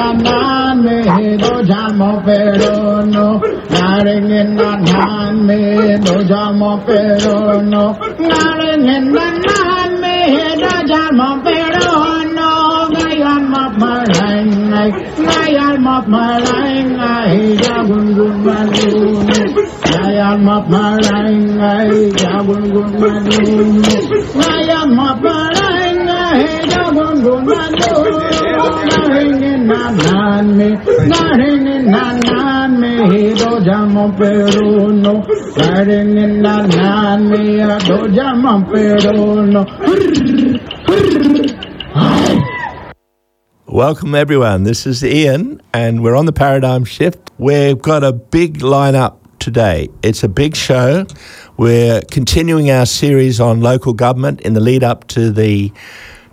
I doja mo pero no doja doja Welcome, everyone. This is Ian, and we're on the paradigm shift. We've got a big lineup today. It's a big show. We're continuing our series on local government in the lead up to the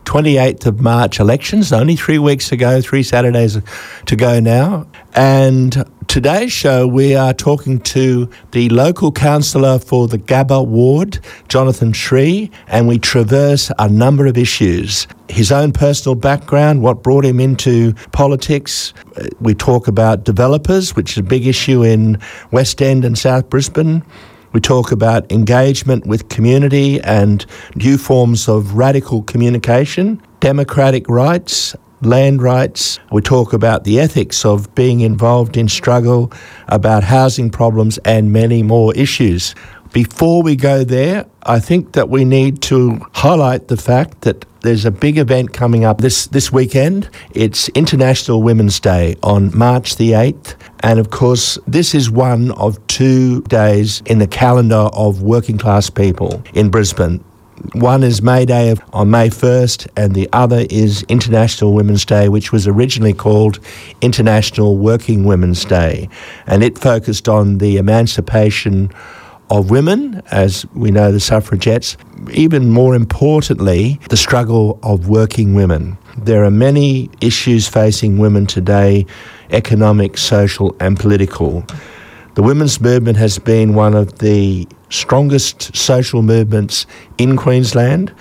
28th of March elections, only three weeks ago, three Saturdays to go now. And today's show, we are talking to the local councillor for the Gabba ward, Jonathan Sri, and we traverse a number of issues. His own personal background, what brought him into politics. We talk about developers, which is a big issue in West End and South Brisbane. We talk about engagement with community and new forms of radical communication, democratic rights, land rights. We talk about the ethics of being involved in struggle, about housing problems, and many more issues. Before we go there, I think that we need to highlight the fact that there's a big event coming up this, this weekend. It's International Women's Day on March the 8th. And of course, this is one of two days in the calendar of working class people in Brisbane. One is May Day on May 1st, and the other is International Women's Day, which was originally called International Working Women's Day. And it focused on the emancipation of women, as we know, the suffragettes, even more importantly, the struggle of working women. There are many issues facing women today economic, social, and political. The women's movement has been one of the strongest social movements in Queensland,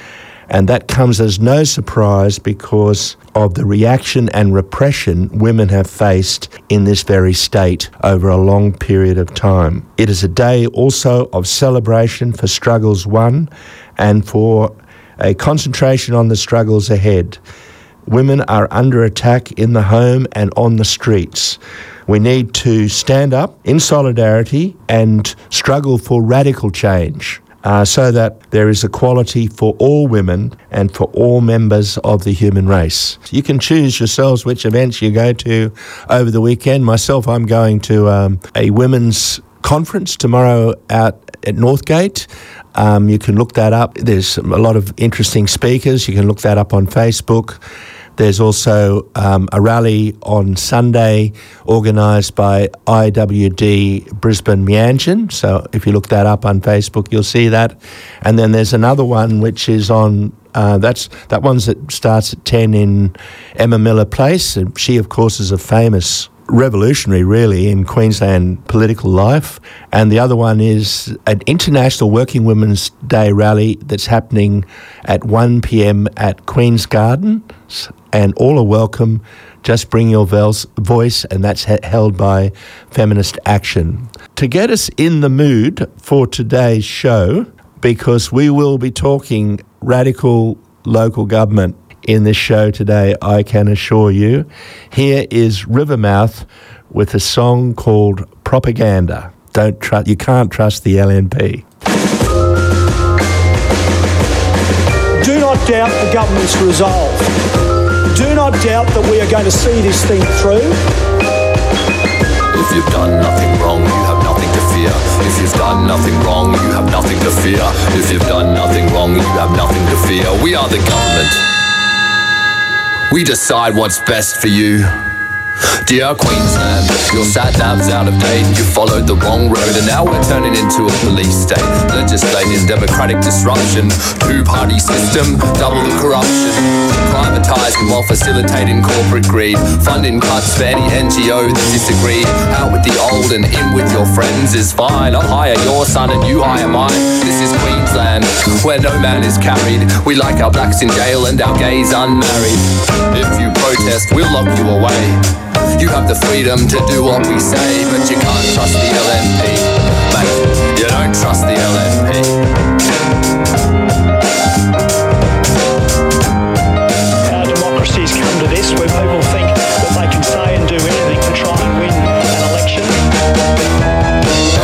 and that comes as no surprise because of the reaction and repression women have faced in this very state over a long period of time. It is a day also of celebration for struggles won and for a concentration on the struggles ahead. Women are under attack in the home and on the streets. We need to stand up in solidarity and struggle for radical change uh, so that there is equality for all women and for all members of the human race. You can choose yourselves which events you go to over the weekend. Myself, I'm going to um, a women's conference tomorrow out at Northgate. Um, you can look that up. There's a lot of interesting speakers. You can look that up on Facebook. There's also um, a rally on Sunday organised by IWD Brisbane Meanjin. So if you look that up on Facebook, you'll see that. And then there's another one which is on. Uh, that's that one's that starts at ten in Emma Miller Place. And she, of course, is a famous revolutionary, really, in Queensland political life. And the other one is an International Working Women's Day rally that's happening at 1 pm at Queen's Gardens. And all are welcome. Just bring your voice, and that's held by Feminist Action. To get us in the mood for today's show, because we will be talking radical local government in this show today, I can assure you. Here is Rivermouth with a song called Propaganda. Don't trust you can't trust the LNP. Do not doubt the government's resolve. Do not doubt that we are going to see this thing through. If you've done nothing wrong, you have nothing to fear. If you've done nothing wrong, you have nothing to fear. If you've done nothing wrong, you have nothing to fear. We are the government. We decide what's best for you. Dear Queensland, your sat nav's out of date. You followed the wrong road, and now we're turning into a police state. Legislating democratic disruption, two party system, double corruption. Privatising while facilitating corporate greed, funding cuts for any NGO that disagree. Out with the old and in with your friends is fine. I'll hire your son and you hire mine. This is Queensland, where no man is carried. We like our blacks in jail and our gays unmarried. If you protest, we'll lock you away. You have the freedom to do what we say, but you can't trust the LNP. Mate, you don't trust the LNP. Our come to this where people think that they can say and do anything to try and win an election.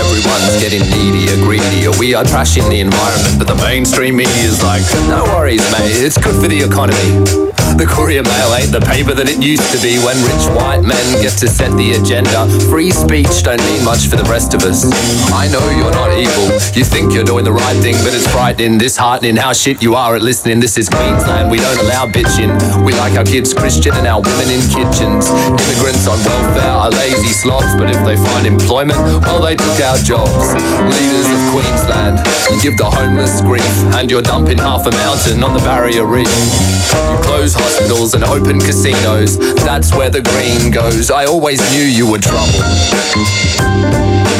Everyone's getting needier, greedier. We are trashing the environment, but the mainstream media's like, no worries, mate, it's good for the economy. The Courier Mail ain't the paper that it used to be when rich white men get to set the agenda. Free speech don't mean much for the rest of us. I know you're not evil. You think you're doing the right thing, but it's frightening, disheartening how shit you are at listening. This is Queensland. We don't allow bitching. We like our kids Christian and our women in kitchens. Immigrants on welfare are lazy sloths, but if they find employment, well, they took our jobs. Leaders of Queensland, you give the homeless grief, and you're dumping half a mountain on the barrier reef. You close hospitals and open casinos. That's where the green goes. I always knew you were trouble.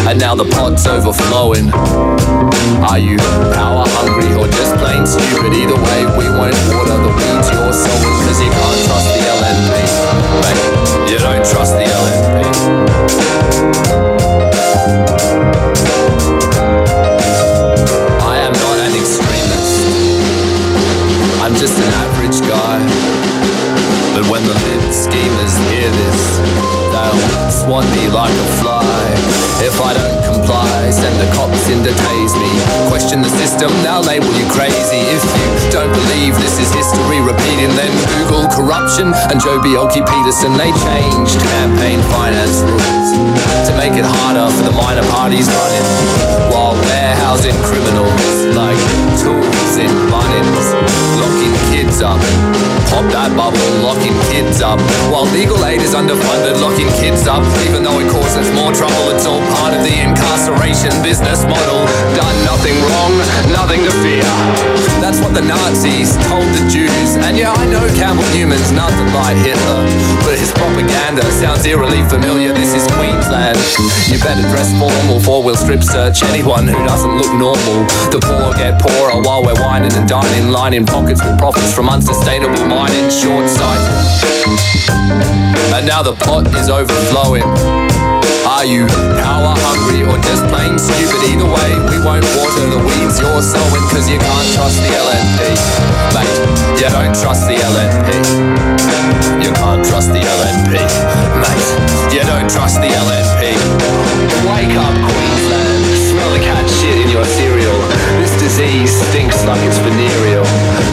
And now the pot's overflowing. Are you power hungry or just plain stupid? Either way, we won't water the weeds you're sowing because you can't trust the LNP. Mate, you don't trust the LNP. Want me like a fly. If I don't comply, send the cops in to tase me. Question the system, now label you crazy. If you don't believe this is history repeating, then Google corruption and Joh Bjelke-Petersen. They changed campaign finance rules to make it harder for the minor parties running, while warehousing criminals like tools in Bunnings, locking up. Pop that bubble, locking kids up. While legal aid is underfunded, locking kids up. Even though it causes more trouble, it's all part of the incarceration business model. Done nothing wrong, nothing to fear. That's what the Nazis told the Jews. And yeah, I know Campbell Newman's nothing like Hitler. But his propaganda sounds eerily familiar. This is Queensland. You better dress formal for we'll strip search anyone who doesn't look normal. The poor get poorer while we're whining and dining, lining pockets with profits from unsustainable mining, short sight. And now the pot is overflowing. Are you power hungry or just plain stupid? Either way, we won't water the weeds you're sowing cause you can't trust the LNP. Mate, you don't trust the LNP. You can't trust the LNP. Mate, you don't trust the LNP. Wake up, Queensland. Smell the cat shit in your cereal. Disease stinks like it's venereal.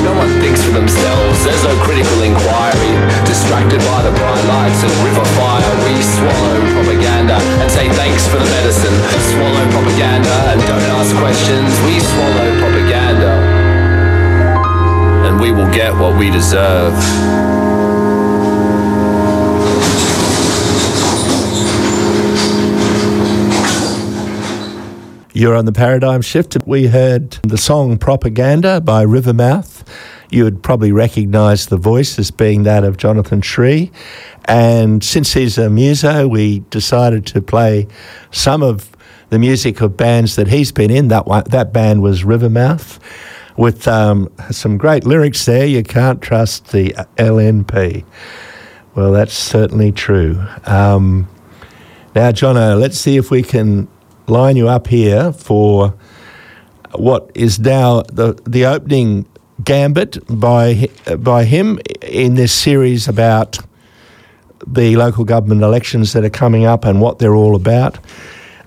No one thinks for themselves, there's no critical inquiry. Distracted by the bright lights and river fire, we swallow propaganda and say thanks for the medicine. Swallow propaganda and don't ask questions, we swallow propaganda. And we will get what we deserve. You're on the paradigm shift. We heard the song Propaganda by Rivermouth. You would probably recognise the voice as being that of Jonathan Sri. And since he's a muso, we decided to play some of the music of bands that he's been in. That one, that band was Rivermouth, with um, some great lyrics there. You can't trust the LNP. Well, that's certainly true. Um, now, Jono, let's see if we can line you up here for what is now the the opening gambit by by him in this series about the local government elections that are coming up and what they're all about.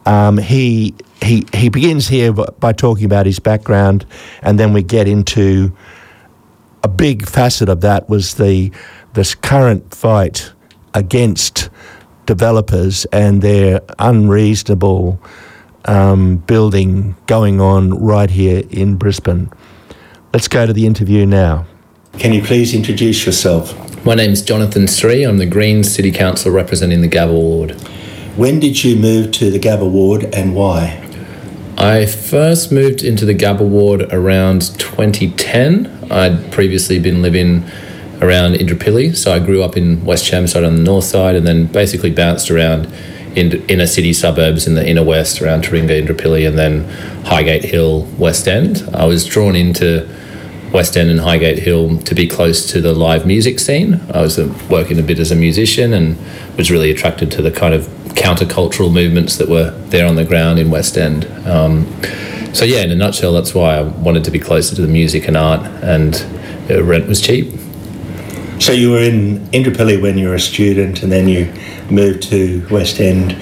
Um, he he he begins here by talking about his background, and then we get into a big facet of that was the this current fight against developers and their unreasonable um, building going on right here in Brisbane. Let's go to the interview now. Can you please introduce yourself? My name's Jonathan Sri. I'm the Greens City Councillor representing the Gabba ward. When did you move to the Gabba ward and why? I first moved into the Gabba ward around 2010. I'd previously been living around Indooroopilly, so I grew up in West Chermside on the north side and then basically bounced around in inner city suburbs in the inner west around Taringa, Indooroopilly, and then Highgate Hill, West End. I was drawn into West End and Highgate Hill to be close to the live music scene. I was uh, working a bit as a musician and was really attracted to the kind of countercultural movements that were there on the ground in West End. Um, so yeah, in a nutshell, that's why I wanted to be closer to the music and art, and uh, rent was cheap. So you were in Indooroopilly when you were a student, and then you moved to West End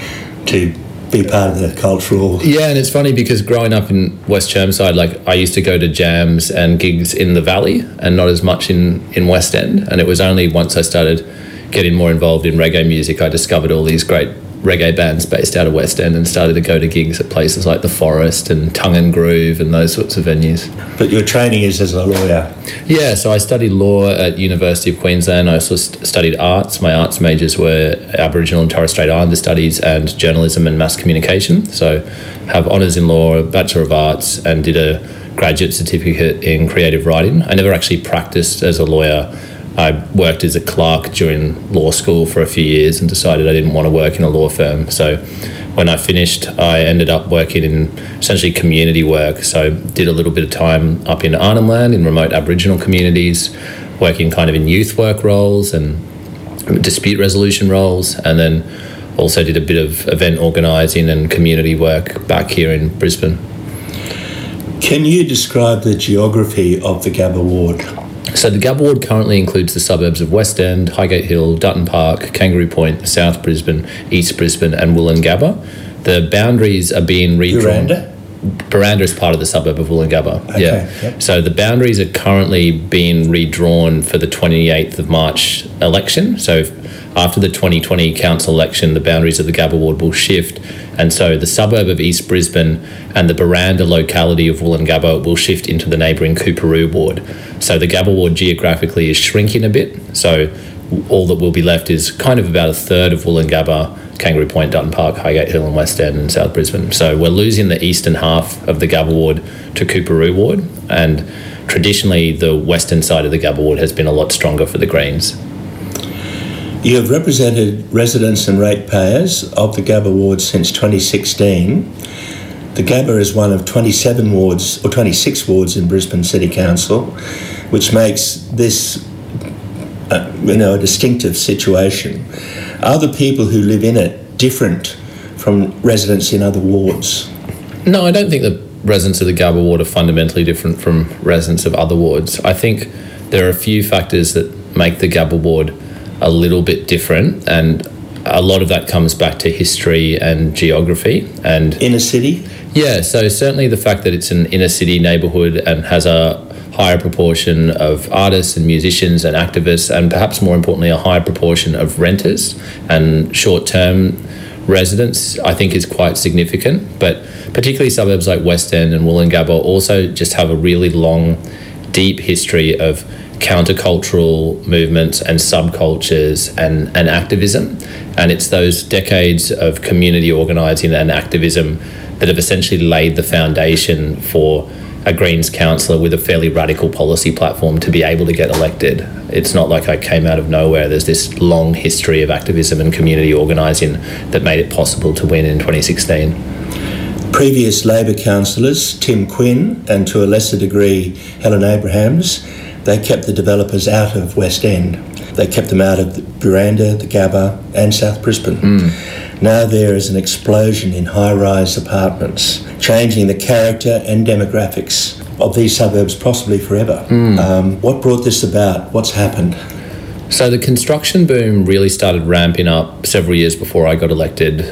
to be part of the cultural. Yeah, and it's funny because growing up in West Chermside, like I used to go to jams and gigs in the valley, and not as much in in West End. And it was only once I started getting more involved in reggae music, I discovered all these great reggae bands based out of West End and started to go to gigs at places like the Forest and Tongue and Groove and those sorts of venues. But your training is as a lawyer. Yeah, so I studied law at University of Queensland. I also st- studied arts. My arts majors were Aboriginal and Torres Strait Islander studies and journalism and mass communication. So have honours in law, a bachelor of arts, and did a graduate certificate in creative writing. I never actually practiced as a lawyer I worked as a clerk during law school for a few years and decided I didn't want to work in a law firm. So when I finished, I ended up working in essentially community work. So did a little bit of time up in Arnhem Land in remote Aboriginal communities, working kind of in youth work roles and dispute resolution roles, and then also did a bit of event organising and community work back here in Brisbane. Can you describe the geography of the Gabba ward? So the Gabba ward currently includes the suburbs of West End, Highgate Hill, Dutton Park, Kangaroo Point, South Brisbane, East Brisbane, and Woolloongabba. The boundaries are being redrawn. Buranda? Buranda is part of the suburb of Woolloongabba. Okay, yeah. yep. So the boundaries are currently being redrawn for the 28th of March election. So after the 2020 council election, the boundaries of the Gabba ward will shift. And so the suburb of East Brisbane and the Buranda locality of Woolloongabba will shift into the neighbouring Coorparoo ward. So the Gabba ward geographically is shrinking a bit. So all that will be left is kind of about a third of Woolloongabba, Kangaroo Point, Dutton Park, Highgate Hill, and West End and South Brisbane. So we're losing the eastern half of the Gabba ward to Coorparoo ward, and traditionally the western side of the Gabba ward has been a lot stronger for the Greens. You have represented residents and ratepayers of the Gabba ward since 2016. The Gabba is one of 27 wards or 26 wards in Brisbane City Council, which makes this uh, you know a distinctive situation. Are the people who live in it different from residents in other wards? No, I don't think the residents of the Gabba ward are fundamentally different from residents of other wards. I think there are a few factors that make the Gabba ward a little bit different, and a lot of that comes back to history and geography. And Inner city? yeah, so certainly the fact that it's an inner city neighbourhood and has a higher proportion of artists and musicians and activists, and perhaps more importantly, a higher proportion of renters and short term residents, I think is quite significant. But particularly suburbs like West End and Woolloongabba also just have a really long, deep history of countercultural movements and subcultures and, and activism. And it's those decades of community organising and activism that have essentially laid the foundation for a Greens councillor with a fairly radical policy platform to be able to get elected. It's not like I came out of nowhere. There's this long history of activism and community organising that made it possible to win in 2016. Previous Labor councillors, Tim Quinn and to a lesser degree Helen Abrahams, they kept the developers out of West End. They kept them out of the Buranda, the Gabba, and South Brisbane. Now there is an explosion in high rise apartments, changing the character and demographics of these suburbs possibly forever. Um, what brought this about? What's happened? So the construction boom really started ramping up several years before I got elected,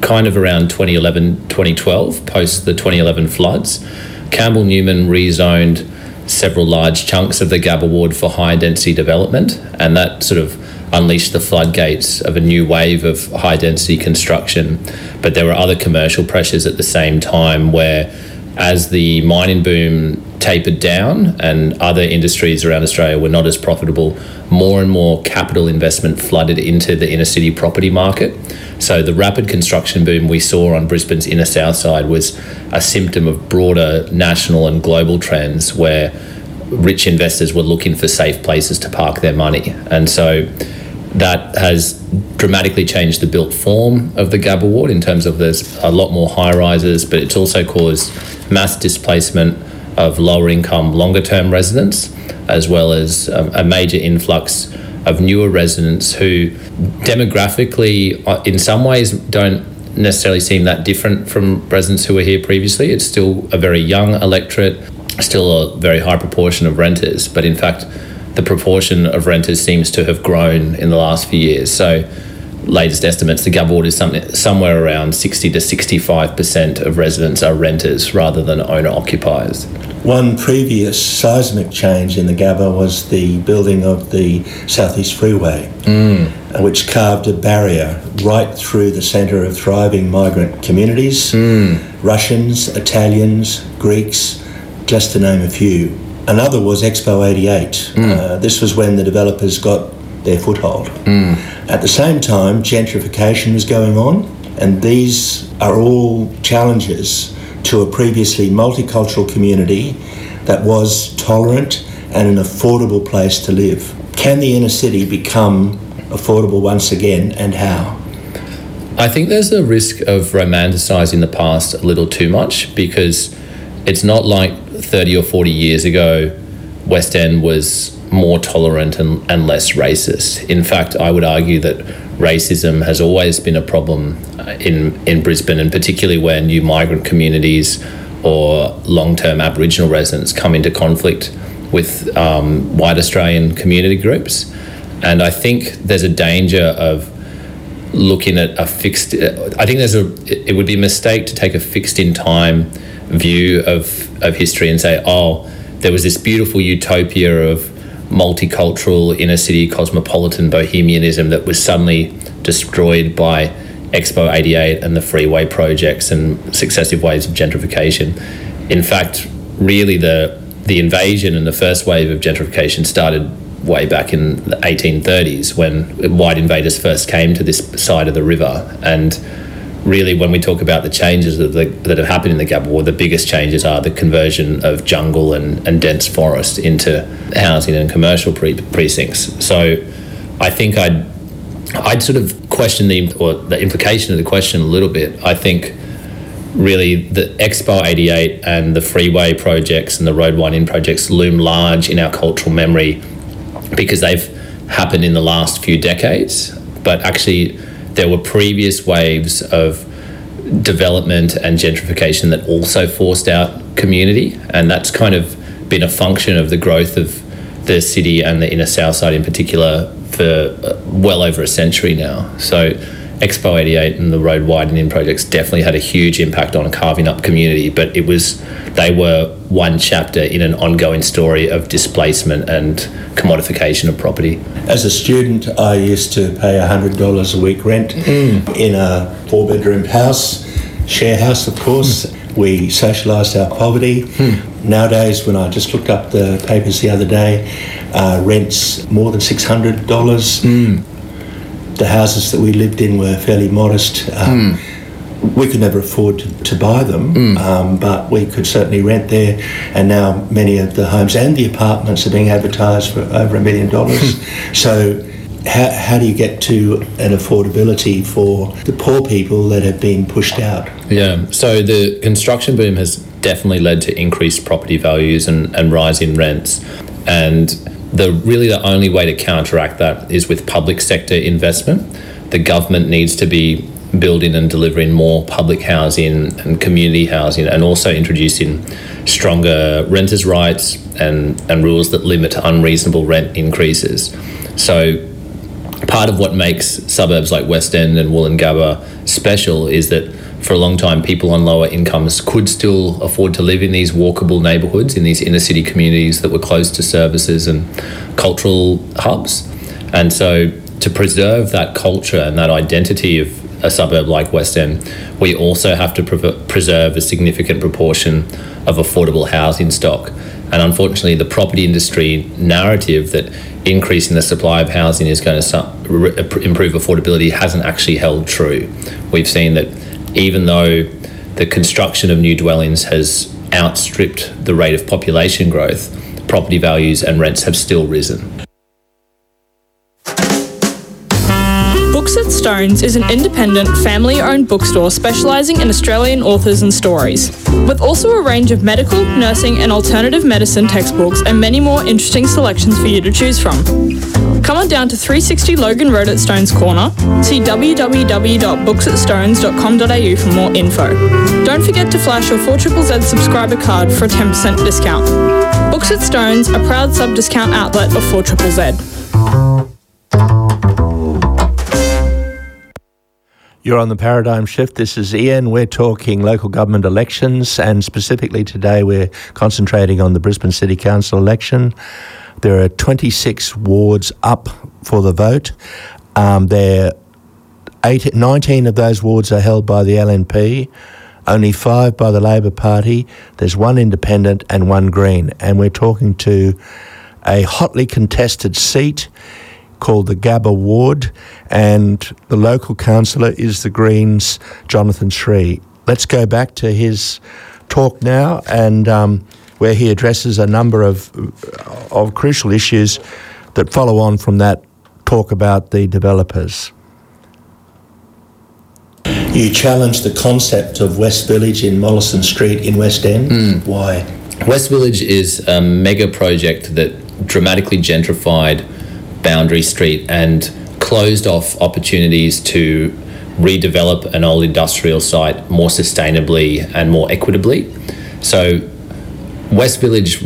kind of around 2011, 2012, post the 2011 floods. Campbell Newman rezoned several large chunks of the Gabba ward for high density development, and that sort of unleashed the floodgates of a new wave of high density construction. But there were other commercial pressures at the same time where as the mining boom tapered down and other industries around Australia were not as profitable, more and more capital investment flooded into the inner city property market. So the rapid construction boom we saw on Brisbane's inner south side was a symptom of broader national and global trends where rich investors were looking for safe places to park their money. And so that has dramatically changed the built form of the Gabba ward in terms of there's a lot more high rises, but it's also caused mass displacement of lower income, longer term residents, as well as a, a major influx of newer residents who demographically, uh, in some ways, don't necessarily seem that different from residents who were here previously. It's still a very young electorate, still a very high proportion of renters, but in fact, the proportion of renters seems to have grown in the last few years. So, latest estimates, the ward is something, somewhere around 60 to 65% of residents are renters rather than owner occupiers. One previous seismic change in the Gabba was the building of the Southeast Freeway, mm. which carved a barrier right through the centre of thriving migrant communities mm. Russians, Italians, Greeks, just to name a few. Another was Expo 88. Mm. Uh, this was when the developers got their foothold. Mm. At the same time, gentrification was going on, and these are all challenges to a previously multicultural community that was tolerant and an affordable place to live. Can the inner city become affordable once again, and how? I think there's a risk of romanticising the past a little too much because it's not like 30 or 40 years ago, West End was more tolerant and, and less racist. In fact, I would argue that racism has always been a problem uh, in, in Brisbane, and particularly where new migrant communities or long term Aboriginal residents come into conflict with um, white Australian community groups. And I think there's a danger of looking at a fixed, I think there's a, it would be a mistake to take a fixed in time view of, of history and say, oh, there was this beautiful utopia of multicultural inner city cosmopolitan bohemianism that was suddenly destroyed by Expo 88 and the freeway projects and successive waves of gentrification. In fact, really the the invasion and the first wave of gentrification started way back in the 1830s when white invaders first came to this side of the river and really, when we talk about the changes that, the, that have happened in the Gabba War, the biggest changes are the conversion of jungle and, and dense forest into housing and commercial pre- precincts. So I think I'd, I'd sort of question the, or the implication of the question a little bit. I think really the Expo 88 and the freeway projects and the road winding projects loom large in our cultural memory because they've happened in the last few decades. But actually, there were previous waves of development and gentrification that also forced out community, and that's kind of been a function of the growth of the city and the inner south side in particular for uh, well over a century now. So Expo 88 and the road widening projects definitely had a huge impact on carving up community, but it was they were one chapter in an ongoing story of displacement and commodification of property. As a student, I used to pay $100 a week rent mm. in a four bedroom house, share house, of course. Mm. We socialised our poverty. Mm. Nowadays, when I just looked up the papers the other day, uh, rents more than $600 the houses that we lived in were fairly modest. Um, mm. We could never afford to, to buy them, mm. um, but we could certainly rent there. And now many of the homes and the apartments are being advertised for over a million dollars. Hmm. So, how, how do you get to an affordability for the poor people that have been pushed out? Yeah, so the construction boom has definitely led to increased property values and, and rise in rents. And the really the only way to counteract that is with public sector investment. The government needs to be building and delivering more public housing and community housing, and also introducing stronger renters' rights and, and rules that limit unreasonable rent increases. So, part of what makes suburbs like West End and Woolloongabba special is that for a long time, people on lower incomes could still afford to live in these walkable neighbourhoods, in these inner city communities that were close to services and cultural hubs. And so, to preserve that culture and that identity of a suburb like West End, we also have to pre- preserve a significant proportion of affordable housing stock. And unfortunately, the property industry narrative that increasing the supply of housing is going to improve affordability hasn't actually held true. We've seen that even though the construction of new dwellings has outstripped the rate of population growth, property values and rents have still risen. Books at Stones is an independent, family owned bookstore specialising in Australian authors and stories, with also a range of medical, nursing, and alternative medicine textbooks and many more interesting selections for you to choose from. Come on down to 360 Logan Road at Stones Corner, see www.booksatstones.com.au for more info. Don't forget to flash your 4ZZZ subscriber card for a 10% discount. Books at Stones, a proud sub discount outlet of 4ZZZ. You're on the paradigm shift. This is Ian. We're talking local government elections, and specifically today, we're concentrating on the Brisbane City Council election. There are 26 wards up for the vote. Um, there, eight, 19 of those wards are held by the LNP, only five by the Labor Party. There's one independent and one Green, and we're talking to a hotly contested seat called the Gabba Ward, and the local councillor is the Greens, Jonathan Sri. Let's go back to his talk now, and um, where he addresses a number of of crucial issues that follow on from that talk about the developers. You challenged the concept of West Village in Mollison Street in West End. Mm. Why? West Village is a mega project that dramatically gentrified Boundary Street and closed off opportunities to redevelop an old industrial site more sustainably and more equitably. So, West Village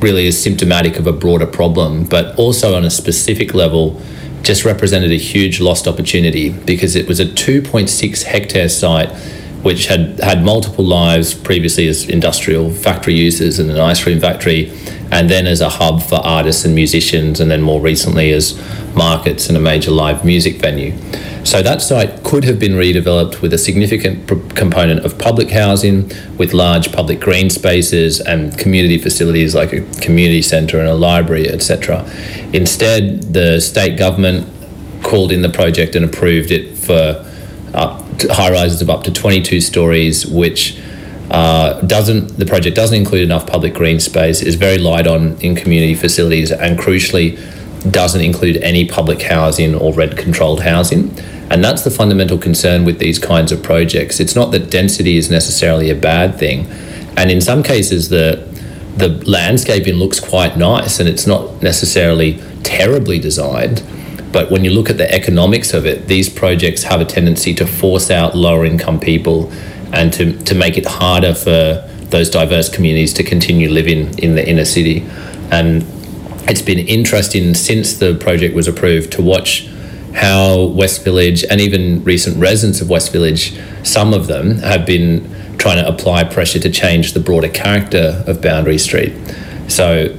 really is symptomatic of a broader problem, but also on a specific level, just represented a huge lost opportunity because it was a 2.6 hectare site which had had multiple lives previously as industrial factory uses and an ice cream factory, and then as a hub for artists and musicians, and then more recently as markets and a major live music venue. So that site could have been redeveloped with a significant pr- component of public housing, with large public green spaces and community facilities like a community centre and a library, etc. Instead, the state government called in the project and approved it for high rises of up to 22 stories, which uh, doesn't the project doesn't include enough public green space, is very light on in community facilities, and crucially doesn't include any public housing or rent controlled housing. And that's the fundamental concern with these kinds of projects. It's not that density is necessarily a bad thing, and in some cases the the landscaping looks quite nice and it's not necessarily terribly designed but when you look at the economics of it, these projects have a tendency to force out lower income people and to, to make it harder for those diverse communities to continue living in the inner city. And it's been interesting since the project was approved to watch how West Village and even recent residents of West Village, some of them have been trying to apply pressure to change the broader character of Boundary Street. So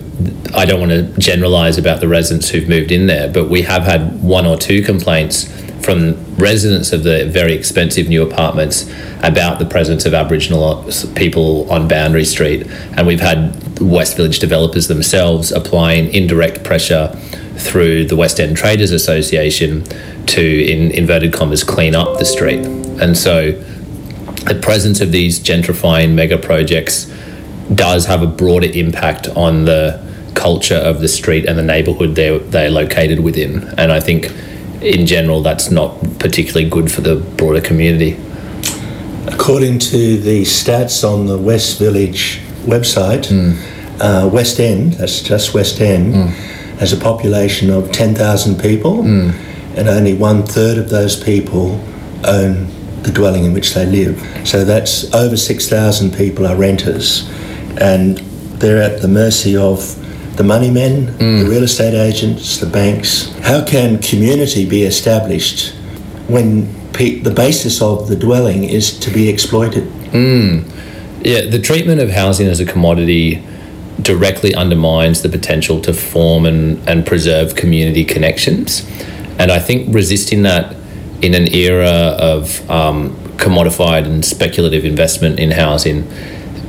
I don't want to generalize about the residents who've moved in there, but we have had one or two complaints from residents of the very expensive new apartments about the presence of Aboriginal people on Boundary Street. And we've had West Village developers themselves applying indirect pressure through the West End Traders Association to, in inverted commas, clean up the street. And so the presence of these gentrifying mega projects does have a broader impact on the culture of the street and the neighborhood they're, they're located within. And I think in general, that's not particularly good for the broader community. According to the stats on the West Village website, mm. uh, West End, that's just West End, mm. has a population of 10,000 people, mm. and only one third of those people own the dwelling in which they live. So that's over 6,000 people are renters, and they're at the mercy of the money men, mm. the real estate agents, the banks. How can community be established when pe- the basis of the dwelling is to be exploited? Mm. Yeah, the treatment of housing as a commodity directly undermines the potential to form and, and preserve community connections. And I think resisting that in an era of um, commodified and speculative investment in housing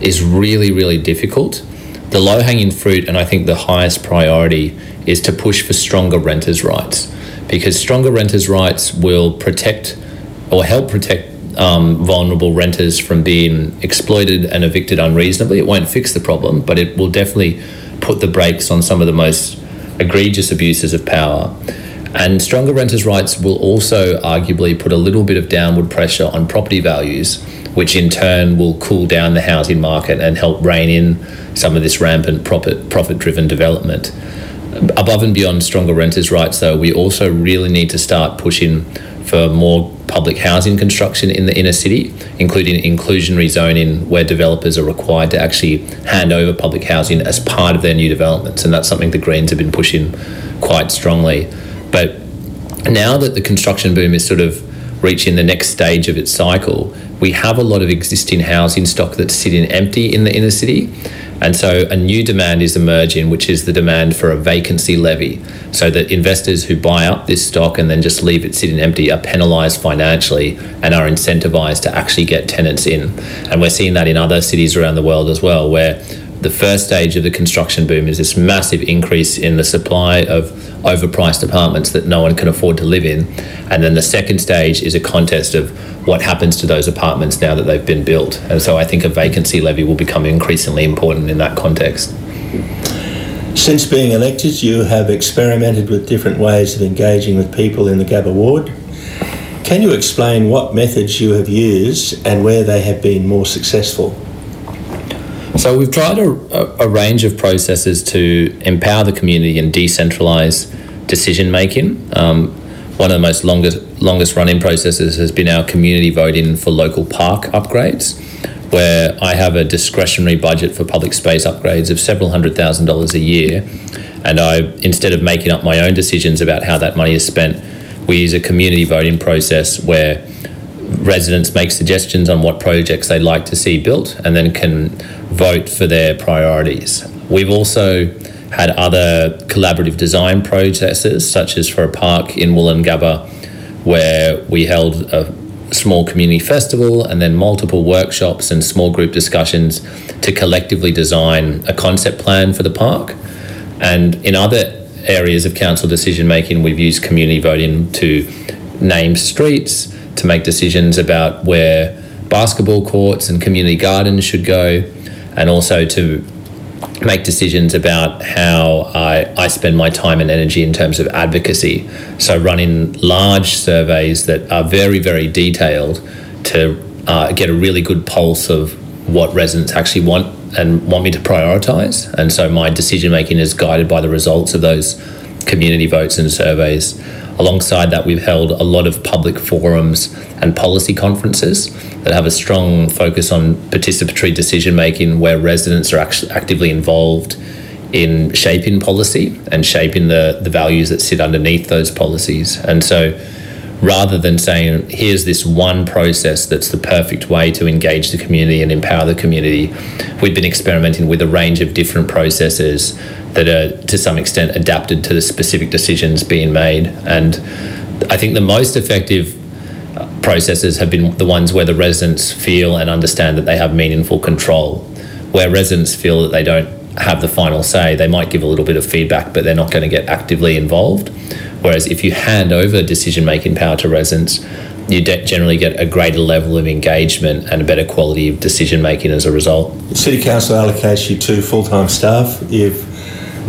is really, really difficult. The low hanging fruit, and I think the highest priority, is to push for stronger renters' rights because stronger renters' rights will protect or help protect um, vulnerable renters from being exploited and evicted unreasonably. It won't fix the problem, but it will definitely put the brakes on some of the most egregious abuses of power. And stronger renters' rights will also arguably put a little bit of downward pressure on property values, which in turn will cool down the housing market and help rein in some of this rampant profit driven development. Above and beyond stronger renters' rights, though, we also really need to start pushing for more public housing construction in the inner city, including inclusionary zoning where developers are required to actually hand over public housing as part of their new developments. And that's something the Greens have been pushing quite strongly. But now that the construction boom is sort of reaching the next stage of its cycle, we have a lot of existing housing stock that's sitting empty in the inner city. And so a new demand is emerging, which is the demand for a vacancy levy, so that investors who buy up this stock and then just leave it sitting empty are penalised financially and are incentivised to actually get tenants in. And we're seeing that in other cities around the world as well, where the first stage of the construction boom is this massive increase in the supply of overpriced apartments that no one can afford to live in. And then the second stage is a contest of what happens to those apartments now that they've been built. And so I think a vacancy levy will become increasingly important in that context. Since being elected, you have experimented with different ways of engaging with people in the Gabba ward. Can you explain what methods you have used and where they have been more successful? So we've tried a, a, range of processes to empower the community and decentralise decision making. Um, one of the most longest longest running processes has been our community voting for local park upgrades, where I have a discretionary budget for public space upgrades of several hundred thousand dollars a year, and I instead of making up my own decisions about how that money is spent, we use a community voting process where residents make suggestions on what projects they'd like to see built and then can vote for their priorities. We've also had other collaborative design processes, such as for a park in Woolloongabba, where we held a small community festival and then multiple workshops and small group discussions to collectively design a concept plan for the park. And in other areas of council decision making, we've used community voting to name streets, to make decisions about where basketball courts and community gardens should go, and also to make decisions about how I, I spend my time and energy in terms of advocacy. So, running large surveys that are very, very detailed to uh, get a really good pulse of what residents actually want and want me to prioritise. And so, my decision making is guided by the results of those community votes and surveys. Alongside that, we've held a lot of public forums and policy conferences that have a strong focus on participatory decision making where residents are actually actively involved in shaping policy and shaping the, the values that sit underneath those policies. And so rather than saying, here's this one process that's the perfect way to engage the community and empower the community, we've been experimenting with a range of different processes that are to some extent adapted to the specific decisions being made. And I think the most effective processes have been the ones where the residents feel and understand that they have meaningful control. Where residents feel that they don't have the final say, they might give a little bit of feedback, but they're not going to get actively involved. Whereas if you hand over decision making power to residents, you de- generally get a greater level of engagement and a better quality of decision making as a result. City Council allocates you two full time staff. You've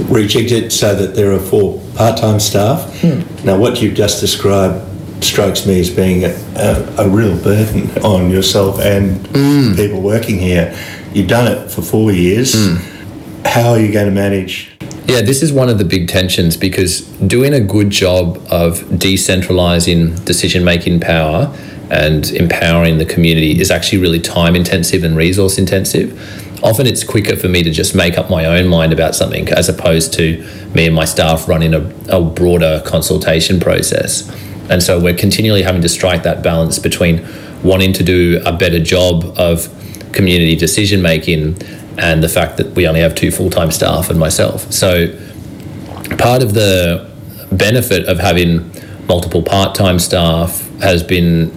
rejigged it so that there are four part time staff. Mm. Now, what you've just described strikes me as being a, a, a real burden on yourself and mm. people working here. You've done it for four years. Mm. How are you going to manage yeah, this is one of the big tensions because doing a good job of decentralizing decision making power and empowering the community is actually really time intensive and resource intensive. Often it's quicker for me to just make up my own mind about something as opposed to me and my staff running a, a broader consultation process. And so we're continually having to strike that balance between wanting to do a better job of community decision making and the fact that we only have two full time staff and myself. So, part of the benefit of having multiple part time staff has been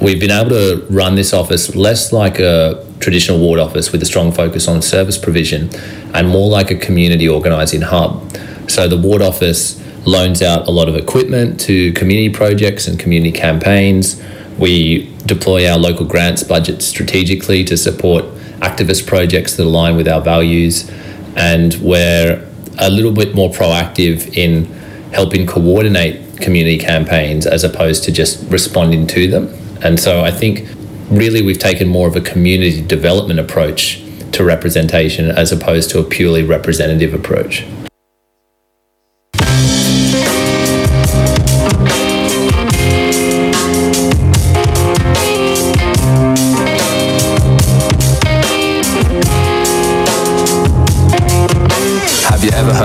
we've been able to run this office less like a traditional ward office with a strong focus on service provision and more like a community organising hub. So the ward office loans out a lot of equipment to community projects and community campaigns. We deploy our local grants budget strategically to support activist projects that align with our values. And we're a little bit more proactive in helping coordinate community campaigns as opposed to just responding to them. And so I think really we've taken more of a community development approach to representation as opposed to a purely representative approach.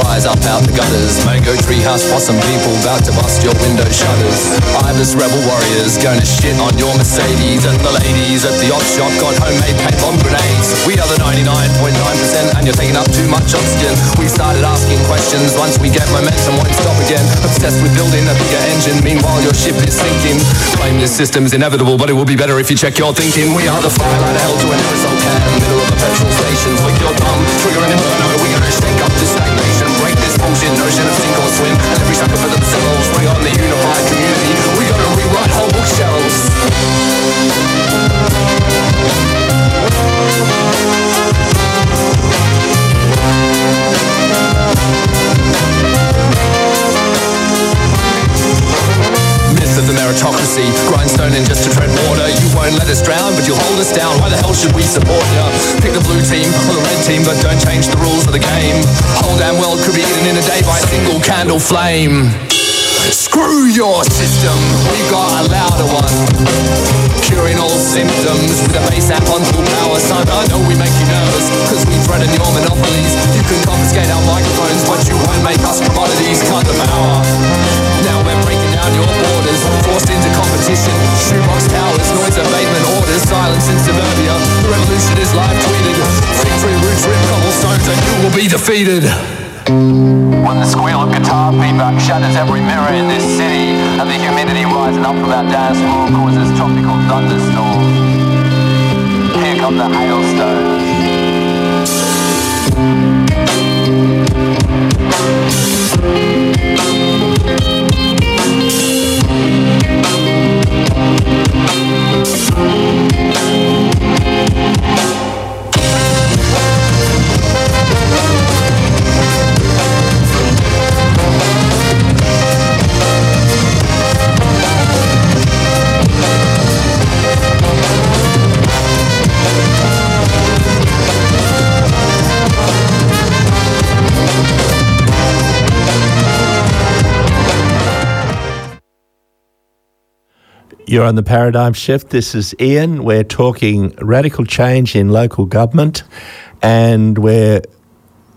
rise up out the gutters. Mango treehouse possum people about to bust your window shutters. Ibis rebel warriors gonna shit on your Mercedes. And the ladies at the op shop got homemade paint bomb grenades. We are the 99.9% and you're taking up too much oxygen. We started asking questions once we get momentum, won't stop again. Obsessed with building a bigger engine, meanwhile your ship is sinking. Blame this system is inevitable, but it will be better if you check your thinking. We are the firelight of hell to an aerosol can. Middle of a petrol station, flick your thumb, trigger an inferno. We gonna meritocracy, grindstone in just to tread water. You won't let us drown, but you'll hold us down. Why the hell should we support you? Pick the blue team or the red team, but don't change the rules of the game. Whole damn world could be eaten in a day by a single candle flame. Screw your system, we got a louder one. Curing all symptoms with a bass app on full power. Son, I know we make you nervous, cause we threaten your monopolies. You can confiscate our microphones, but you won't make us commodities. Cut the power. Now we're down your borders, forced into competition. Shoebox towers, noise abatement orders, silence in suburbia. The revolution is live tweeted. Victory roots rip cobblestones, and you will be defeated. When the squeal of guitar feedback shatters every mirror in this city, and the humidity rising up from our dance floor causes tropical thunderstorms. Here come the hailstones. You're on the paradigm shift. This is Ian. We're talking radical change in local government, and we're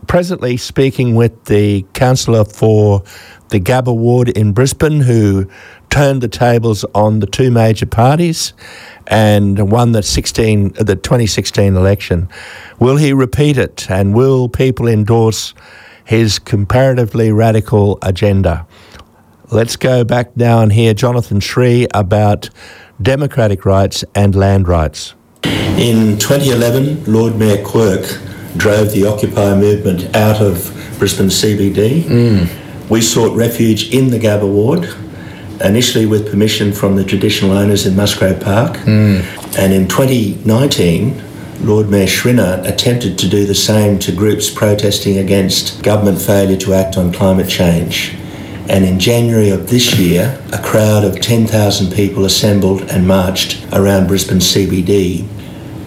presently speaking with the councillor for the Gabba ward in Brisbane, who turned the tables on the two major parties and won the 16 the 2016 election. Will he repeat it, and will people endorse his comparatively radical agenda? Let's go back now and hear Jonathan Sri about democratic rights and land rights. In 2011, Lord Mayor Quirk drove the Occupy movement out of Brisbane CBD. Mm. We sought refuge in the Gabba ward, initially with permission from the traditional owners in Musgrave Park. Mm. And in 2019, Lord Mayor Schrinner attempted to do the same to groups protesting against government failure to act on climate change. And in January of this year, a crowd of 10,000 people assembled and marched around Brisbane CBD.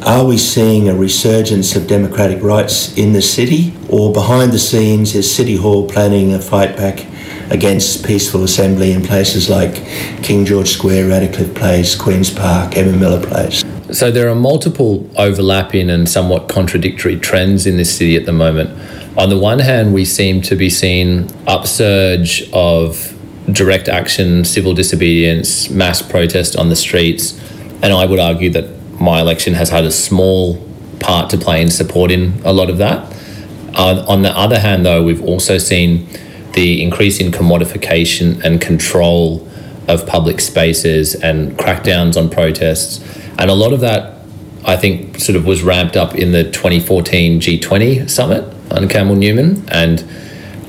Are we seeing a resurgence of democratic rights in the city, or behind the scenes is City Hall planning a fight back against peaceful assembly in places like King George Square, Reddacliff Place, Queen's Park, Emma Miller Place? So there are multiple overlapping and somewhat contradictory trends in this city at the moment. On the one hand, we seem to be seeing upsurge of direct action, civil disobedience, mass protest on the streets, and I would argue that my election has had a small part to play in supporting a lot of that. Uh, on the other hand, though, we've also seen the increasing commodification and control of public spaces and crackdowns on protests. And a lot of that, I think, sort of was ramped up in the 2014 G20 summit on Campbell Newman and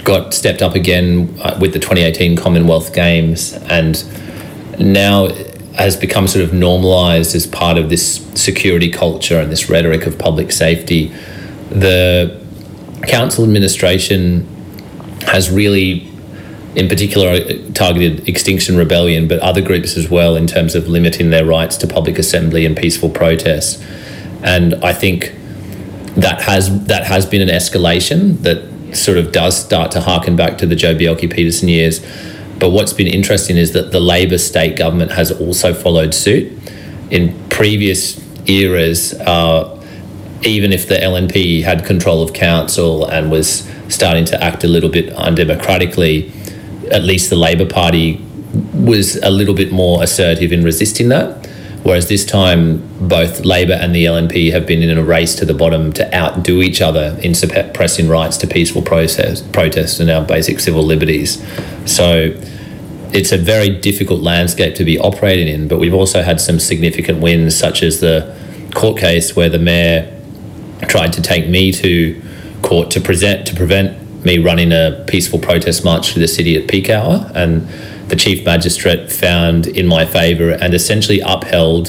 got stepped up again uh, with the 2018 Commonwealth Games and now has become sort of normalized as part of this security culture and this rhetoric of public safety. The council administration has really, in particular, targeted Extinction Rebellion, but other groups as well in terms of limiting their rights to public assembly and peaceful protest. And I think that has that has been an escalation that sort of does start to harken back to the Joh Bjelke-Petersen years. But what's been interesting is that the Labor state government has also followed suit. In previous eras, uh, even if the LNP had control of council and was starting to act a little bit undemocratically, at least the Labor Party was a little bit more assertive in resisting that. Whereas this time, both Labor and the LNP have been in a race to the bottom to outdo each other in suppressing rights to peaceful process, protest and our basic civil liberties. So it's a very difficult landscape to be operating in, but we've also had some significant wins, such as the court case where the mayor tried to take me to court to present to prevent me running a peaceful protest march through the city at peak hour and the chief magistrate found in my favour and essentially upheld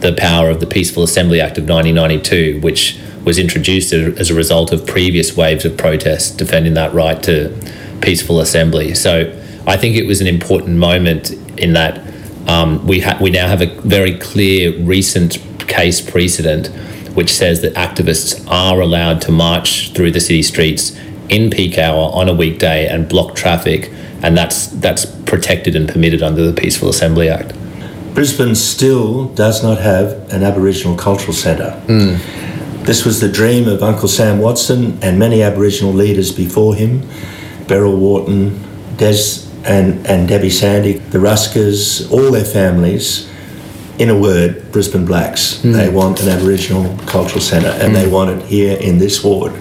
the power of the Peaceful Assembly Act of 1992, which was introduced as a result of previous waves of protests defending that right to peaceful assembly. So I think it was an important moment in that um, we ha- we now have a very clear recent case precedent which says that activists are allowed to march through the city streets in peak hour on a weekday and block traffic, and that's that's protected and permitted under the Peaceful Assembly Act. Brisbane still does not have an Aboriginal cultural centre. Mm. This was the dream of Uncle Sam Watson and many Aboriginal leaders before him Beryl Wharton, Des and, and Debbie Sandy, the Ruskers, all their families in a word, Brisbane Blacks. Mm. They want an Aboriginal cultural centre and mm. they want it here in this ward.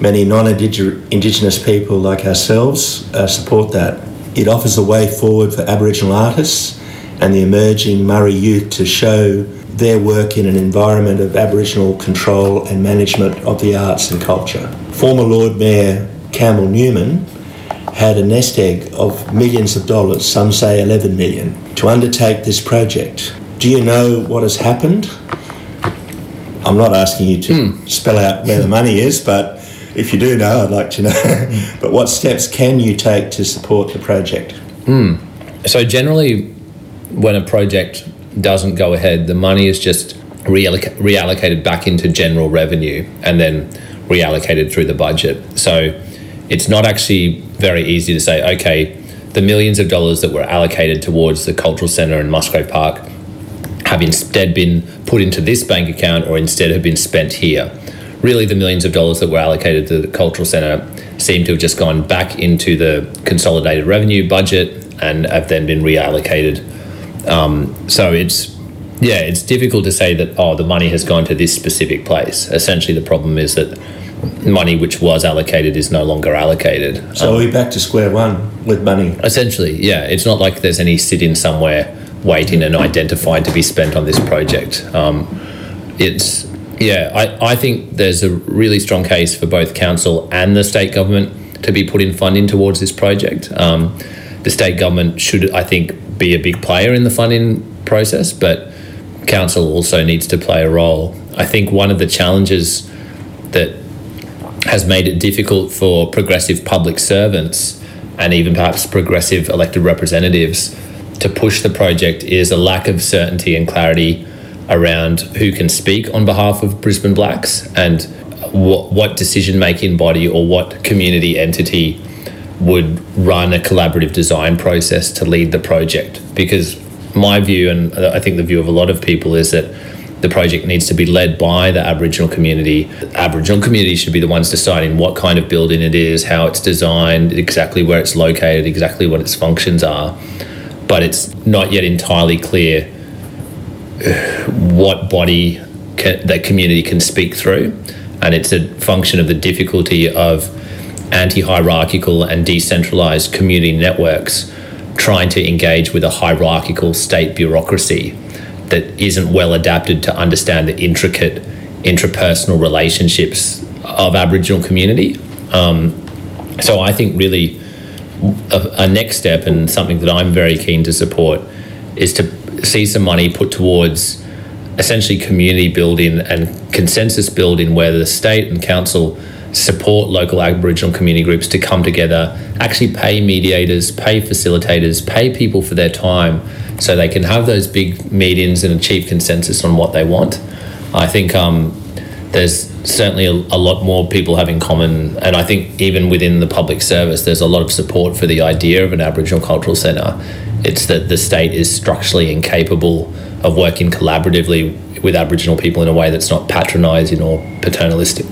Many non Indigenous people like ourselves uh, support that. It offers a way forward for Aboriginal artists and the emerging Murri youth to show their work in an environment of Aboriginal control and management of the arts and culture. Former Lord Mayor Campbell Newman had a nest egg of millions of dollars, some say 11 million, to undertake this project. Do you know what has happened? I'm not asking you to mm. spell out where the money is, but if you do know, I'd like to know. but what steps can you take to support the project? Mm. So, generally, when a project doesn't go ahead, the money is just realloc- reallocated back into general revenue and then reallocated through the budget. So, it's not actually very easy to say, okay, the millions of dollars that were allocated towards the cultural centre in Musgrave Park have instead been put into this bank account or instead have been spent here. Really, the millions of dollars that were allocated to the cultural centre seem to have just gone back into the consolidated revenue budget and have then been reallocated. Um, so it's yeah, it's difficult to say that oh the money has gone to this specific place. Essentially, the problem is that money which was allocated is no longer allocated. So um, are we back to square one with money? Essentially, yeah. It's not like there's any sitting somewhere waiting and identified to be spent on this project. Um, it's yeah, I, I think there's a really strong case for both council and the state government to be putting funding towards this project. Um, the state government should, I think, be a big player in the funding process, but council also needs to play a role. I think one of the challenges that has made it difficult for progressive public servants and even perhaps progressive elected representatives to push the project is a lack of certainty and clarity around who can speak on behalf of Brisbane Blacks and what, what decision making body or what community entity would run a collaborative design process to lead the project. Because my view, and I think the view of a lot of people, is that the project needs to be led by the Aboriginal community. The Aboriginal community should be the ones deciding what kind of building it is, how it's designed, exactly where it's located, exactly what its functions are. But it's not yet entirely clear what body that community can speak through. And it's a function of the difficulty of anti hierarchical and decentralized community networks trying to engage with a hierarchical state bureaucracy that isn't well adapted to understand the intricate intrapersonal relationships of Aboriginal community. Um, so I think really a, a, next step and something that I'm very keen to support is to see some money put towards essentially community building and consensus building where the state and council support local Aboriginal community groups to come together, actually pay mediators, pay facilitators, pay people for their time so they can have those big meetings and achieve consensus on what they want. I think um, there's certainly a, a, lot more people have in common, and I think even within the public service, there's a lot of support for the idea of an Aboriginal cultural centre. It's that the state is structurally incapable of working collaboratively with Aboriginal people in a way that's not patronising or paternalistic.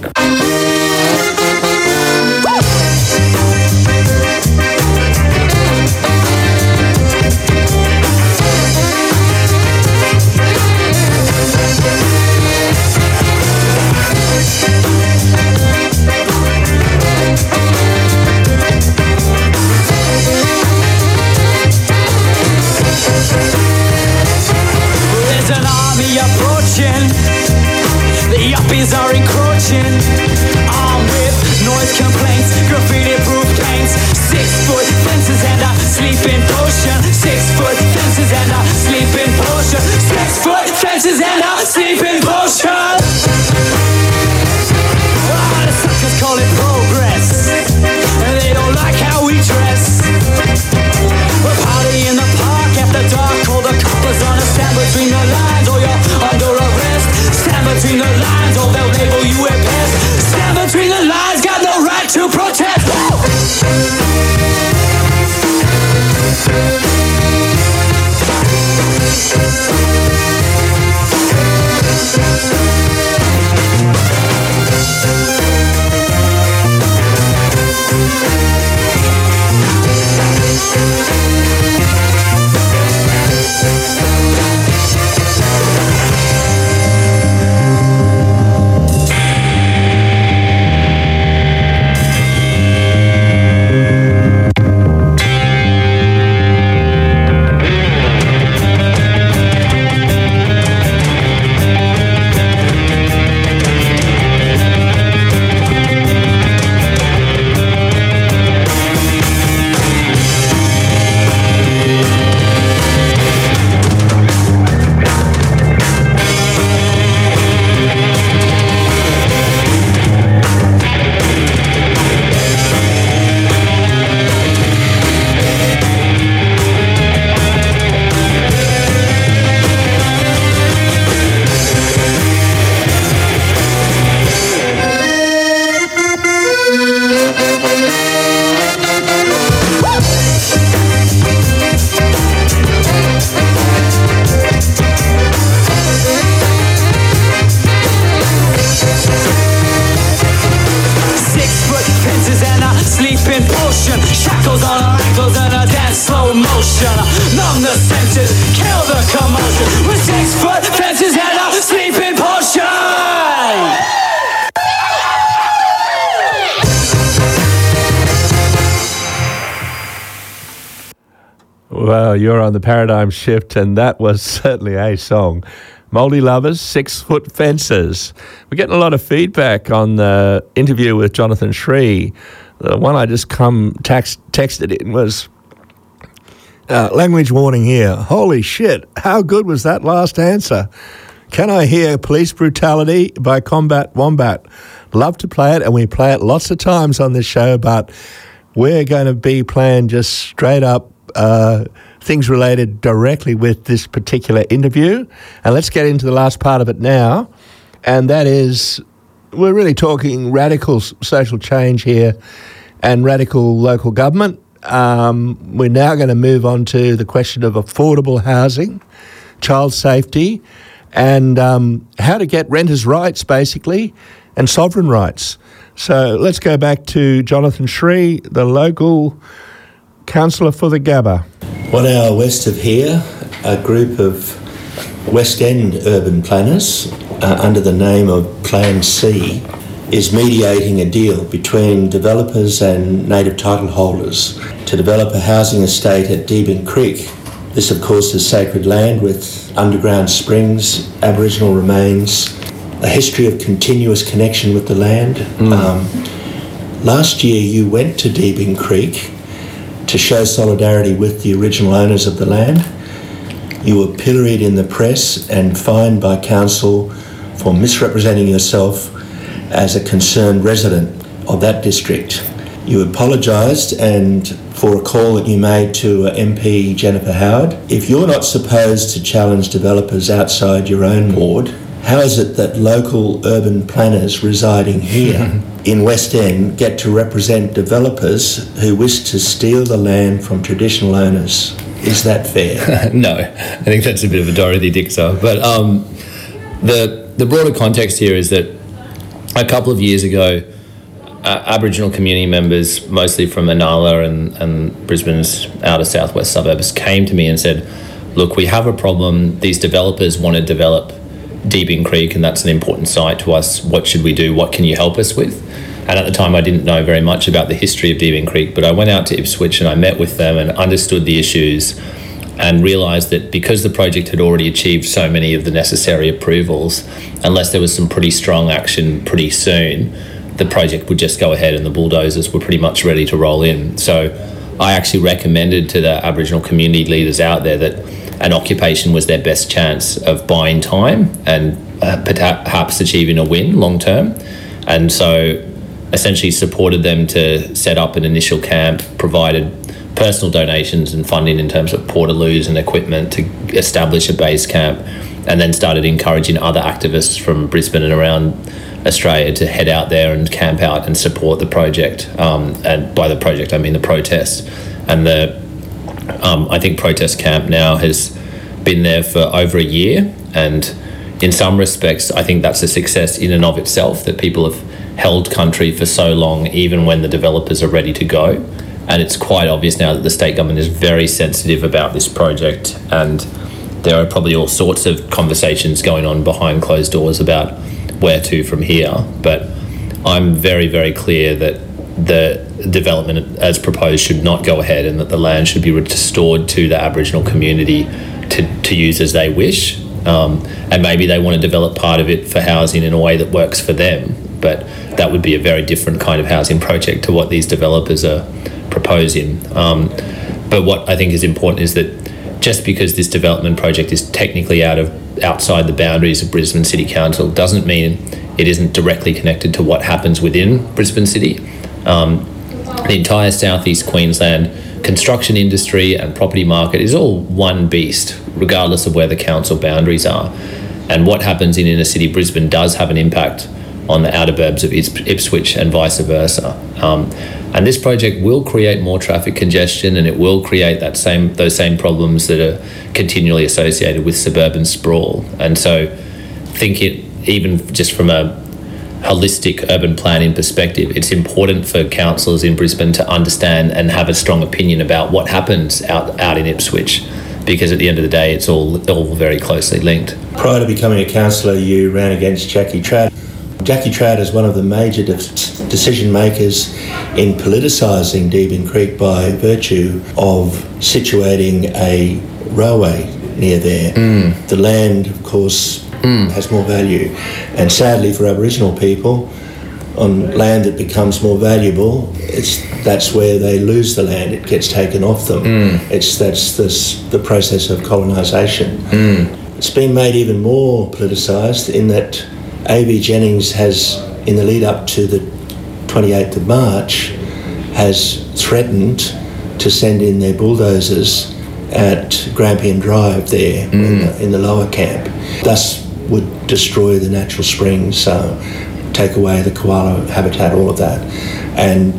Paradigm shift, and that was certainly a song. Mouldy Lovers, Six Foot Fences. We're getting a lot of feedback on the interview with Jonathan Sri. The one I just come text, texted in was uh, language warning here. Holy shit, how good was that last answer? Can I hear Police Brutality by Combat Wombat? Love to play it, and we play it lots of times on this show, but we're going to be playing just straight up. Uh, things related directly with this particular interview. And let's get into the last part of it now. And that is, we're really talking radical social change here and radical local government. Um, we're now going to move on to the question of affordable housing, child safety, and um, how to get renters' rights, basically, and sovereign rights. So let's go back to Jonathan Sri, the local councillor for the Gabba. One hour west of here, a group of West End urban planners, uh, under the name of Plan C, is mediating a deal between developers and native title holders to develop a housing estate at Deebing Creek. This, of course, is sacred land with underground springs, Aboriginal remains, a history of continuous connection with the land. Um, last year, you went to Deebing Creek to show solidarity with the original owners of the land. You were pilloried in the press and fined by council for misrepresenting yourself as a concerned resident of that district. You apologised and for a call that you made to uh, MP Jennifer Howard. If you're not supposed to challenge developers outside your own ward, how is it that local urban planners residing here in West End get to represent developers who wish to steal the land from traditional owners? Is that fair? no, I think that's a bit of a Dorothy Dixer. But um, the the broader context here is that a couple of years ago, uh, Aboriginal community members, mostly from Inala and, and Brisbane's outer southwest suburbs, came to me and said, "Look, we have a problem. These developers want to develop Deebing Creek, and that's an important site to us. What should we do? What can you help us with?" And at the time, I didn't know very much about the history of Deebing Creek, but I went out to Ipswich and I met with them and understood the issues and realised that because the project had already achieved so many of the necessary approvals, unless there was some pretty strong action pretty soon, the project would just go ahead and the bulldozers were pretty much ready to roll in. So I actually recommended to the Aboriginal community leaders out there that an occupation was their best chance of buying time and uh, perhaps achieving a win long term. And so essentially supported them to set up an initial camp, provided personal donations and funding in terms of portaloos and equipment to establish a base camp, and then started encouraging other activists from Brisbane and around Australia to head out there and camp out and support the project. Um, and by the project, I mean the protest. And the um, I think protest camp now has been there for over a year, and in some respects, I think that's a success in and of itself that people have held country for so long, even when the developers are ready to go. And it's quite obvious now that the state government is very sensitive about this project, and there are probably all sorts of conversations going on behind closed doors about where to from here. But I'm very, very clear that the development as proposed should not go ahead and that the land should be restored to the Aboriginal community to, to use as they wish. Um, and maybe they want to develop part of it for housing in a way that works for them. But that would be a very different kind of housing project to what these developers are proposing. Um, but what I think is important is that just because this development project is technically out of outside the boundaries of Brisbane City Council doesn't mean it isn't directly connected to what happens within Brisbane City. Um, the entire southeast Queensland construction industry and property market is all one beast, regardless of where the council boundaries are. And what happens in inner city Brisbane does have an impact on the outer burbs of Ipswich and vice versa. Um, and this project will create more traffic congestion, and it will create that same those same problems that are continually associated with suburban sprawl. And so, think it even just from a holistic urban planning perspective, it's important for councillors in Brisbane to understand and have a strong opinion about what happens out out in Ipswich because at the end of the day, it's all all very closely linked. Prior to becoming a councillor, you ran against Jackie Trad. Jackie Trad is one of the major de- decision makers in politicising Deebing Creek by virtue of situating a railway near there. Mm. The land, of course, mm. has more value, and sadly for Aboriginal people, on land that becomes more valuable, it's that's where they lose the land. It gets taken off them. Mm. It's that's this, the process of colonisation. Mm. It's been made even more politicised in that A.V. Jennings has, in the lead up to the 28th of March, has threatened to send in their bulldozers at Grampian Drive there Mm. in, the, in the lower camp. Thus would destroy the natural springs, uh, take away the koala habitat, all of that. And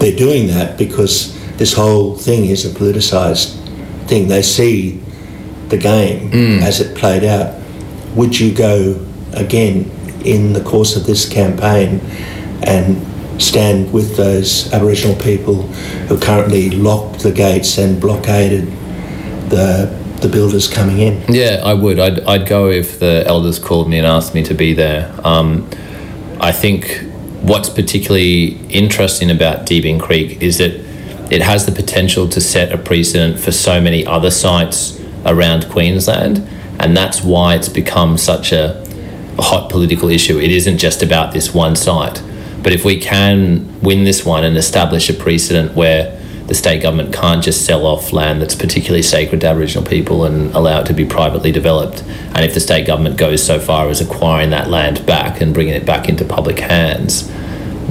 they're doing that because this whole thing is a politicised thing. They see the game Mm. as it played out would you go again in the course of this campaign and stand with those Aboriginal people who currently locked the gates and blockaded the the builders coming in? Yeah, I would. I'd, I'd go if the elders called me and asked me to be there. Um, I think what's particularly interesting about Deebing Creek is that it has the potential to set a precedent for so many other sites around Queensland, and that's why it's become such a hot political issue. It isn't just about this one site. But if we can win this one and establish a precedent where the state government can't just sell off land that's particularly sacred to Aboriginal people and allow it to be privately developed. And if the state government goes so far as acquiring that land back and bringing it back into public hands,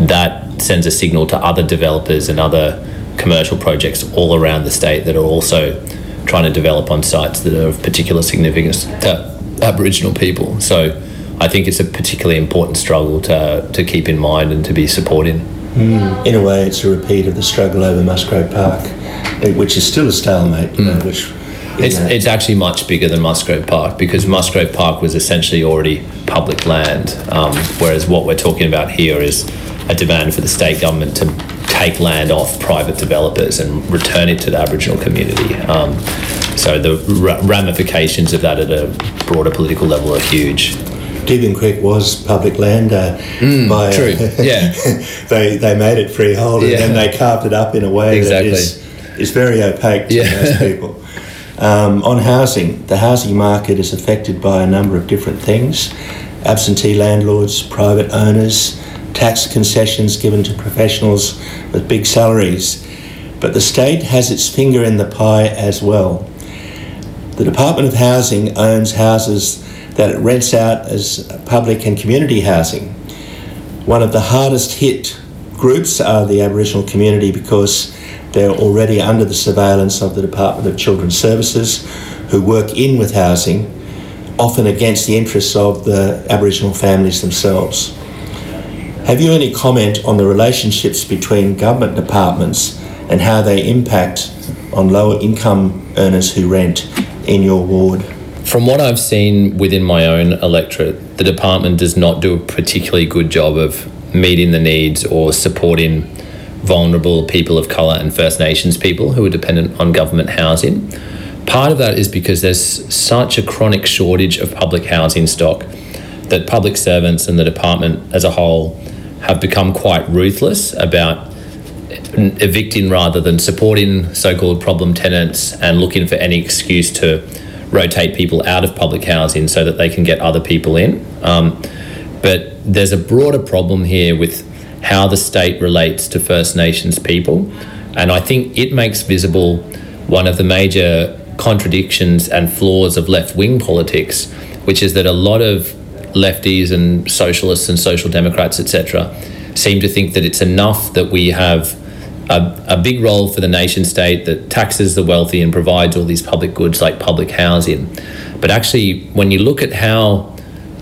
that sends a signal to other developers and other commercial projects all around the state that are also trying to develop on sites that are of particular significance to Aboriginal people. So I think it's a particularly important struggle to, to keep in mind and to be supporting. Mm. In a way, it's a repeat of the struggle over Musgrave Park, which is still a stalemate. You know, mm. which it's, it's actually much bigger than Musgrave Park because Musgrave Park was essentially already public land, um, whereas what we're talking about here is a demand for the state government to take land off private developers and return it to the Aboriginal community. Um, so the ramifications of that at a broader political level are huge. Deebing Creek was public land. Uh, mm, by, true. Uh, yeah. they they made it freehold yeah. and they carved it up in a way exactly. that is is very opaque to yeah. most people. Um, on housing, the housing market is affected by a number of different things: absentee landlords, private owners, tax concessions given to professionals with big salaries. But the state has its finger in the pie as well. The Department of Housing owns houses that it rents out as public and community housing. One of the hardest hit groups are the Aboriginal community because they're already under the surveillance of the Department of Children's Services, who work in with housing, often against the interests of the Aboriginal families themselves. Have you any comment on the relationships between government departments and how they impact on lower income earners who rent in your ward? From what I've seen within my own electorate, the department does not do a particularly good job of meeting the needs or supporting vulnerable people of colour and First Nations people who are dependent on government housing. Part of that is because there's such a chronic shortage of public housing stock that public servants and the department as a whole have become quite ruthless about evicting rather than supporting so called problem tenants and looking for any excuse to rotate people out of public housing so that they can get other people in. Um, but there's a broader problem here with how the state relates to First Nations people. And I think it makes visible one of the major contradictions and flaws of left wing politics, which is that a lot of lefties and socialists and social democrats, etc., seem to think that it's enough that we have a, a big role for the nation state that taxes the wealthy and provides all these public goods like public housing. But actually, when you look at how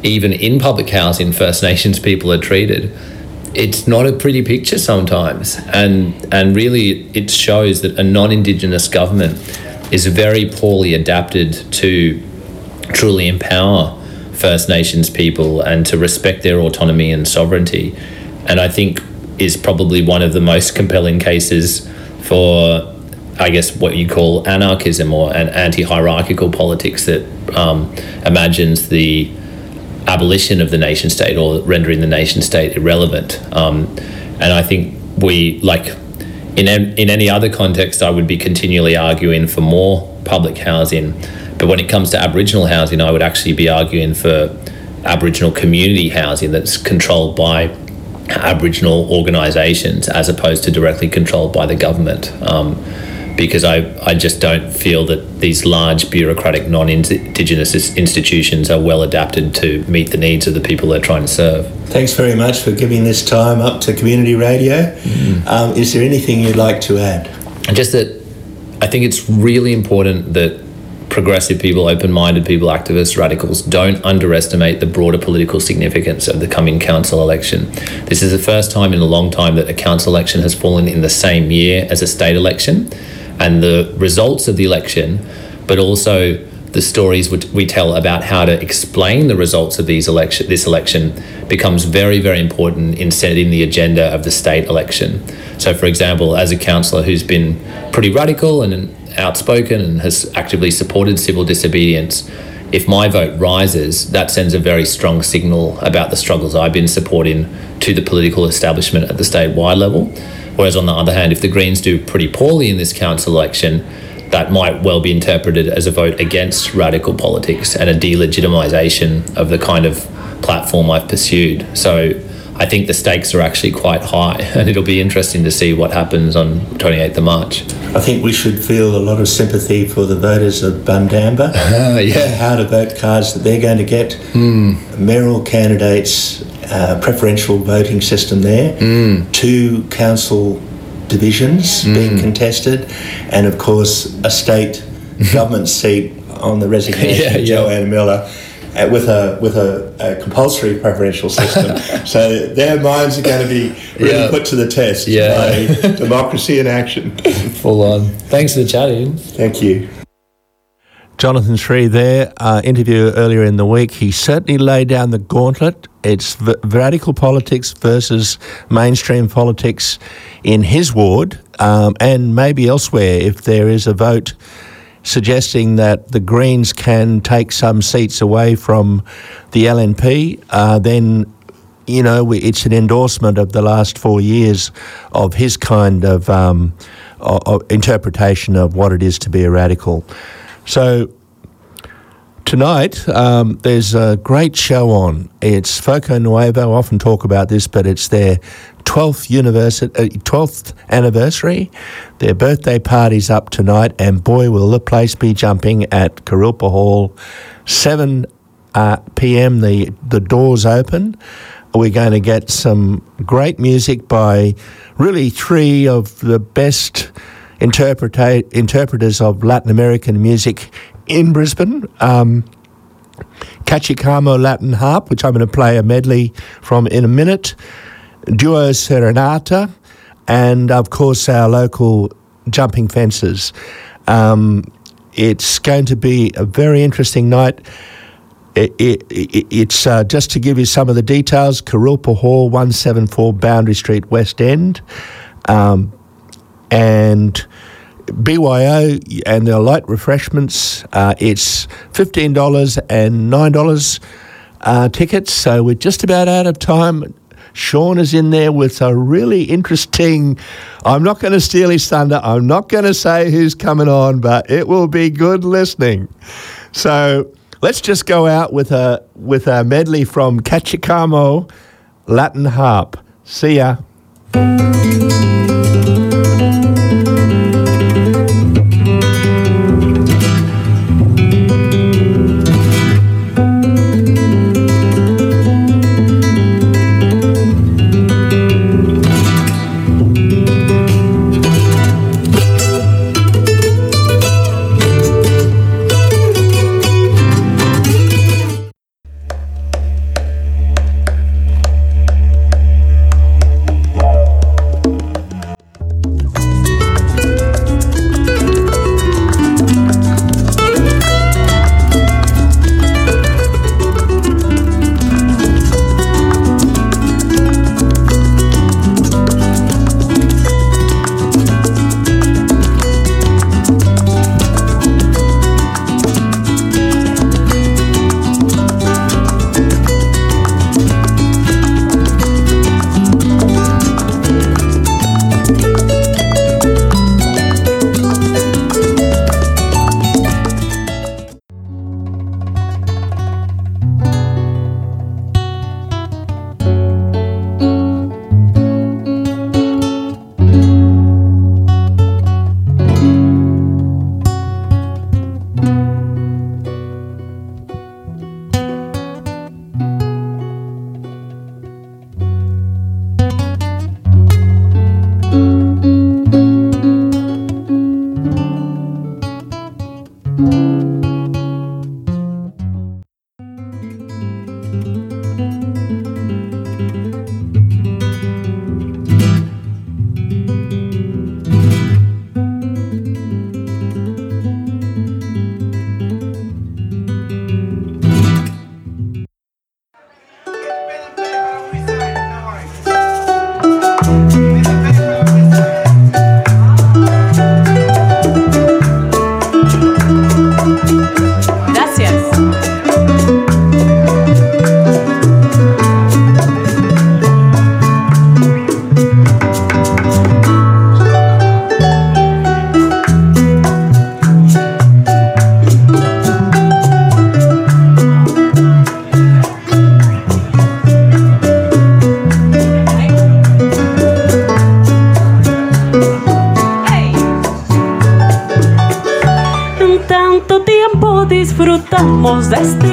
even in public housing First Nations people are treated, it's not a pretty picture sometimes. And, and really, it shows that a non Indigenous government is very poorly adapted to truly empower First Nations people and to respect their autonomy and sovereignty. And I think is probably one of the most compelling cases for, I guess, what you call anarchism or an anti hierarchical politics that um, imagines the abolition of the nation state or rendering the nation state irrelevant. Um, and I think we, like, in, in any other context, I would be continually arguing for more public housing. But when it comes to Aboriginal housing, I would actually be arguing for Aboriginal community housing that's controlled by Aboriginal organisations as opposed to directly controlled by the government. Um, because I, I just don't feel that these large bureaucratic non Indigenous institutions are well adapted to meet the needs of the people they're trying to serve. Thanks very much for giving this time up to community radio. Mm-hmm. Um, is there anything you'd like to add? Just that I think it's really important that progressive people, open minded people, activists, radicals don't underestimate the broader political significance of the coming council election. This is the first time in a long time that a council election has fallen in the same year as a state election, and the results of the election, but also the stories we tell about how to explain the results of these election, this election becomes very, very important in setting the agenda of the state election. So, for example, as a councillor who's been pretty radical and outspoken and has actively supported civil disobedience, if my vote rises, that sends a very strong signal about the struggles I've been supporting to the political establishment at the statewide level. Whereas, on the other hand, if the Greens do pretty poorly in this council election, that might well be interpreted as a vote against radical politics and a delegitimisation of the kind of platform I've pursued. So I think the stakes are actually quite high, and it'll be interesting to see what happens on 28th of March. I think we should feel a lot of sympathy for the voters of Bundamba. Uh, yeah. How to vote cards that they're going to get. Mm. Mayoral candidates, uh, preferential voting system there. Mm. Two council divisions mm. being contested, and of course a state government seat on the resignation yeah, of Jo-Ann Miller. Uh, with a with a, a compulsory preferential system, so their minds are going to be really yeah. put to the test yeah. by democracy in action. Full on. Thanks for chatting. Thank you. Jonathan Sri there, uh, interview earlier in the week. He certainly laid down the gauntlet. It's v- radical politics versus mainstream politics in his ward um, and maybe elsewhere if there is a vote suggesting that the Greens can take some seats away from the LNP, uh, then you know it's an endorsement of the last four years of his kind of, um, of interpretation of what it is to be a radical. So tonight um, there's a great show on. It's Foco Nuevo. I often talk about this, but it's their 12th, university, uh, 12th anniversary. Their birthday party's up tonight, and boy, will the place be jumping at Kurilpa Hall. 7 uh, p.m., the, the doors open. We're going to get some great music by really three of the best interpreta- interpreters of Latin American music in Brisbane. Um, Cachicamo Latin Harp, which I'm going to play a medley from in a minute. Duo Serenata, and of course our local jumping fences. Um, it's going to be a very interesting night. It, it, it, it's uh, just to give you some of the details Kurilpa Hall, 174 Boundary Street, West End. Um, and BYO and their light refreshments. Uh, it's fifteen dollars and nine dollars uh, tickets. So we're just about out of time. Sean is in there with a really interesting. I'm not going to steal his thunder. I'm not going to say who's coming on, but it will be good listening. So let's just go out with a with a medley from Cachicamo Latin harp. See ya. Disfrutamos de